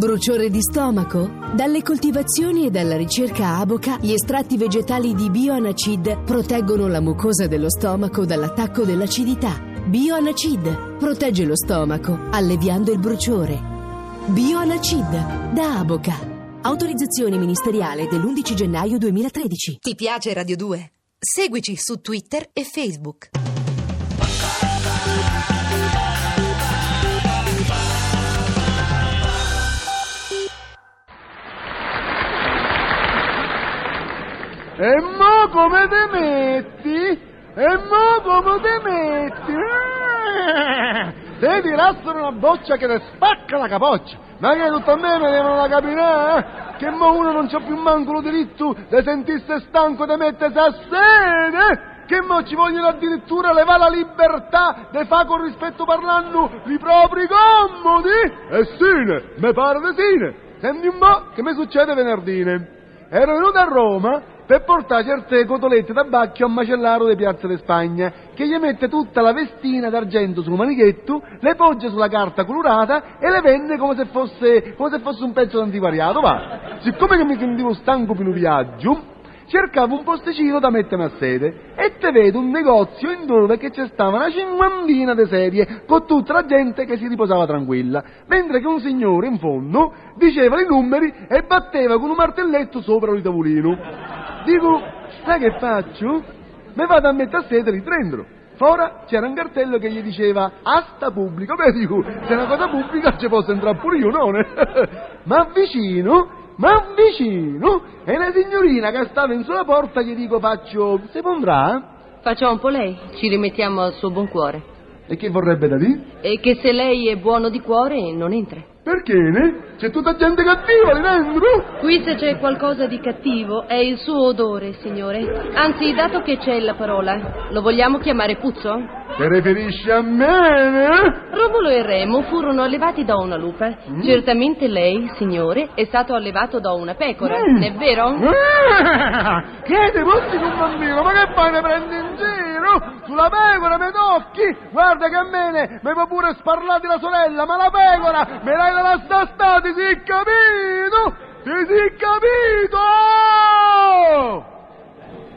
Bruciore di stomaco? Dalle coltivazioni e dalla ricerca Aboca, gli estratti vegetali di Bioanacid proteggono la mucosa dello stomaco dall'attacco dell'acidità. Bioanacid protegge lo stomaco, alleviando il bruciore. Bioanacid da Aboca. Autorizzazione ministeriale dell'11 gennaio 2013. Ti piace Radio 2? Seguici su Twitter e Facebook. E mo come te metti? E mo come te metti? Ah! Te tirassero una boccia che te spacca la capoccia. Ma che tutto a me mi devono la capire, eh? Che mo uno non c'ha più manco lo diritto di sentirsi stanco di mettersi a sede? Che mo ci vogliono addirittura levare la libertà di fare con rispetto parlando i propri comodi? E sine, me pare di sine. Senti un po' che mi succede venerdì. Ero venuto a Roma per portare certe cotolette tabacchio a un macellaro di Piazza di Spagna, che gli mette tutta la vestina d'argento sul manichetto, le poggia sulla carta colorata e le vende come se fosse, come se fosse un pezzo d'antiquariato, va. Siccome che mi sentivo stanco per un viaggio, cercavo un posticino da mettermi a sede e te vedo un negozio dove che c'è stava una cinquantina di sedie con tutta la gente che si riposava tranquilla, mentre che un signore in fondo diceva i numeri e batteva con un martelletto sopra il tavolino. Dico, sai che faccio? Mi vado a mettere a sede e riprendo. Ora c'era un cartello che gli diceva asta pubblico. Beh, dico, se è una cosa pubblica ci posso entrare pure io, no? Ma vicino, ma vicino, e la signorina che stava in sulla porta gli dico, faccio, si pondrà? Faccia un po' lei, ci rimettiamo al suo buon cuore. E che vorrebbe da dire? E che se lei è buono di cuore non entra. Perché ne? C'è tutta gente cattiva lì dentro? Qui se c'è qualcosa di cattivo è il suo odore, signore. Anzi, dato che c'è la parola, lo vogliamo chiamare puzzo? Ti riferisci a me? eh? Romolo e Remo furono allevati da una lupa. Certamente lei, signore, è stato allevato da una pecora, Mm. non è vero? Ah, che posti con un bambino? Ma che fai, ne prendi in giro? Sulla pecora mi tocchi? Guarda che a me mi può pure sparlare la sorella, ma la pecora me l'hai stasta, ti si capito? Ti si capito?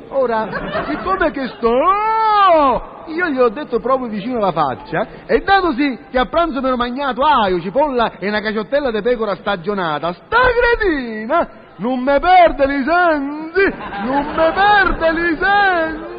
Ora, siccome che sto... Io gli ho detto proprio vicino alla faccia, e datosi che a pranzo mi ero mangiato aglio, cipolla e una caciottella di pecora stagionata, sta cretina non mi perde i sensi, non mi perde i sensi,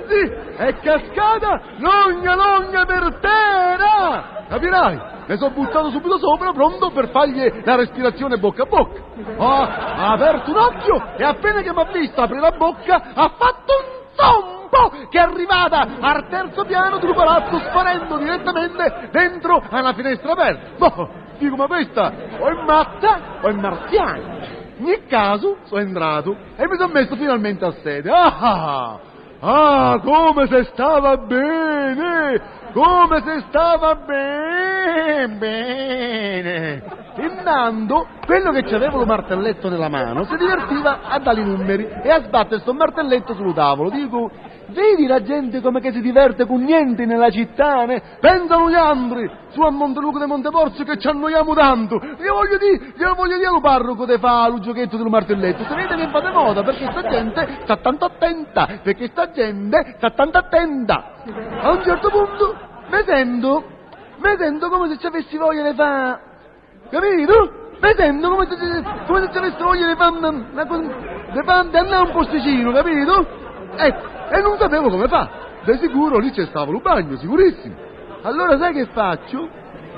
è cascata logna logna per terra, capirai? Mi sono buttato subito sopra, pronto per fargli la respirazione bocca a bocca. Ho ha aperto un occhio e appena che mi ha visto aprire la bocca ha fatto un zombo che è arrivata al terzo piano del palazzo sparendo direttamente dentro alla finestra aperta. Boh, dico ma questa o è matta o è marziana. In ogni caso sono entrato e mi sono messo finalmente a sede. Ah, ah, come se stava bene! Come se stava bene, bene. Intanto, quello che c'aveva lo martelletto nella mano si divertiva a dare i numeri e a sbattere sto martelletto sul tavolo. Dico, vedi la gente come che si diverte con niente nella città, ne? Pensano gli altri, su a Monteluco di Monteporzio che ci annoiamo tanto. Io voglio dire, io voglio dire al parroco di fa lo giochetto del martelletto. Si vede che fate moda perché sta gente sta tanto attenta, perché sta gente sta tanto attenta. A un certo punto mi sento come se ci avessi voglia di fare, capito? Sento come se, come se ci avessi voglia di fare di fare, di andare un posticino, capito? Ecco, e non sapevo come fa. Di sicuro lì c'è stava il bagno, sicurissimo. Allora sai che faccio?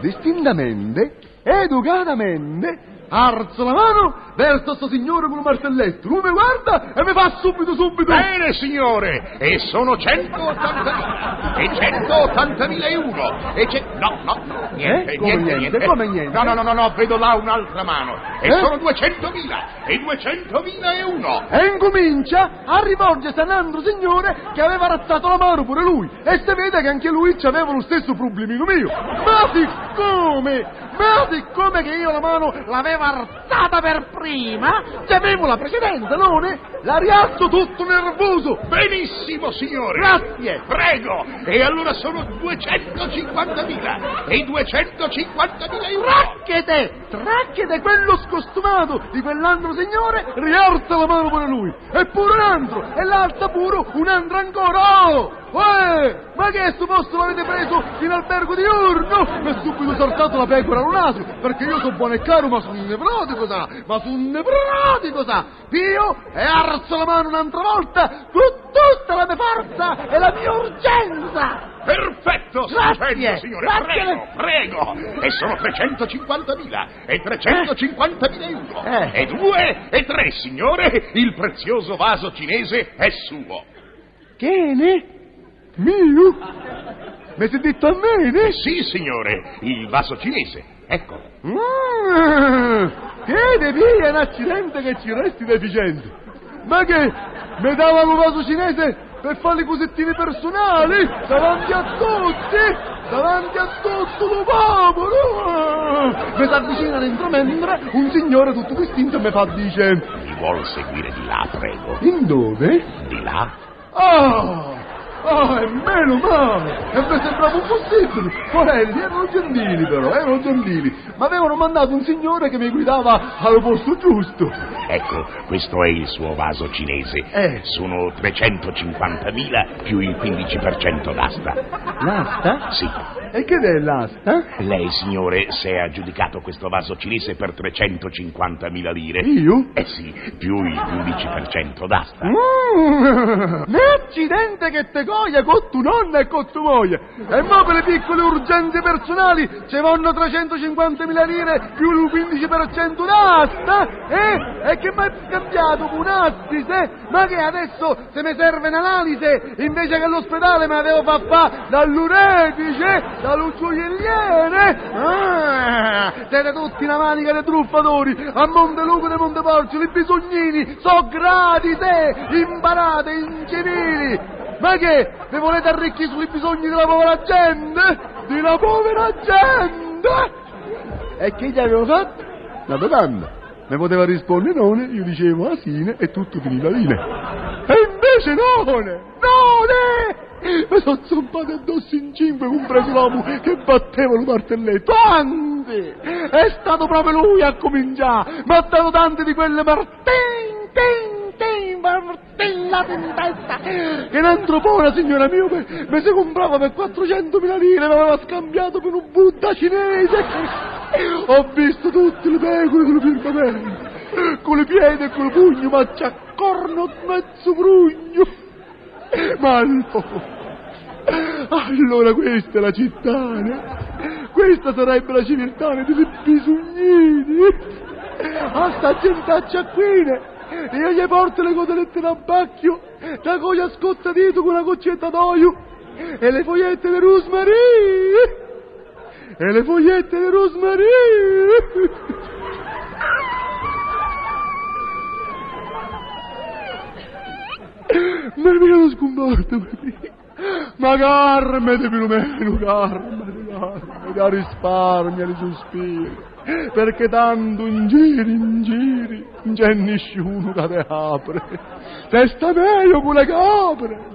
Distintamente, educatamente, alzo la mano verso sto signore con un martelletto. Lui mi guarda e mi fa subito, subito. Bene, signore, e sono 180.000 e 180.000 e uno e c'è... No, no, no, niente, Eh? Come niente? Come niente? No, no, no, no, no, vedo là un'altra mano e Eh? sono 200.000 e 200.000 e uno. E incomincia a rivolgersi a un altro signore che aveva razzato la mano pure lui. E si vede che anche lui aveva lo stesso problemino mio. Ma, si- come? Ma siccome che io la mano l'avevo alzata per prima, avevo la precedenza, non è? La rialzo tutto nervoso. Benissimo, signore. Grazie. Prego. E allora sono 250.000 e 250.000 euro. Tracchete! Tracchete quello scostumato di quell'altro signore, rialza la mano pure lui. E pure un altro, e l'altra pure, un altro ancora. Oh! Uè, ma che sto posto l'avete preso in albergo di urno? Mi è subito saltato la pecora al naso, perché io sono buono e caro, ma sono nevrotico, sa? Ma sono nevrotico, sa? Pio e alzo la mano un'altra volta con tutta la mia forza e la mia urgenza! Perfetto, Grazie, stupendo, signore. grazie. Prego, prego. E sono 350.000 e 350.000 euro. Eh. E due e tre, signore. Il prezioso vaso cinese è suo. Che ne? Mio? Mi si detto a me, ne? Sì, signore, il vaso cinese. Eccolo. Mm, che ne via un accidente che ci resti deficiente. Ma che mi davano un vaso cinese per fare le cosettine personali davanti a tutti, davanti a tutto lo popolo. Mi si avvicina dentro mentre un signore tutto distinto mi fa dice, Mi vuol seguire di là, prego. in dove? Di là? Ah! Ah, è meno male! E mi sembrava impossibile! Porelli, erano gentili però, erano gentili! Ma avevano mandato un signore che mi guidava al posto giusto! Ecco, questo è il suo vaso cinese. Eh. Sono 350.000 più il 15% d'asta. L'asta? Sì. E che è l'asta? Lei, signore, si è aggiudicato questo vaso cinese per 350.000 lire. Io? Eh sì, più il 15% d'asta. Mm, accidente che te coglia con tu nonna e con tu moglie! E mo per le piccole urgenze personali ci vanno 350.000 lire più il 15% d'asta? Eh? E che mi hai scambiato con un assise? Ma che adesso se mi serve un'analisi invece che all'ospedale me l'avevo fatto dall'uretice, dallo gioielliere? Ah, siete tutti una manica di truffatori, a Monteluco di Montepolcio, i bisognini, so gratis, eh, imparate, incivili! Ma che, vi volete arricchire sui bisogni della povera gente? Della povera gente! E che gli avevo fatto? Una domanda. Mi poteva rispondere none, io dicevo asine e tutto finiva lì. E invece none! None! Mi sono zompato addosso in cinque, compreso l'uomo che batteva il martelletto. Anzi, è stato proprio lui a cominciare. Mi ha dato tante di quelle martin, tin, tin, martellate in testa. Che un po', signora mia, mi si comprava per 400.000 lire, mi aveva scambiato per un Buddha cinese. Ho visto tutte le pecore con le firmamenti, con le piedi e con le pugno, ma c'è corno mezzo prugno. Ma allora, allora questa è la città? Questa sarebbe la civiltà delle bisognini. A sta gentaccia qui? Io gli porto le cotolette d'abbacchio, da coglia scottadito con una goccetta d'olio e le fogliette di rosmarino. E le fogliette di rosmarino. Ma mi lo scomporto, ma carmete più o meno, carmete, carmete, risparmia i sospiri, perché tanto in giri, in giri, non c'è nessuno che te apre, se sta meglio le capre.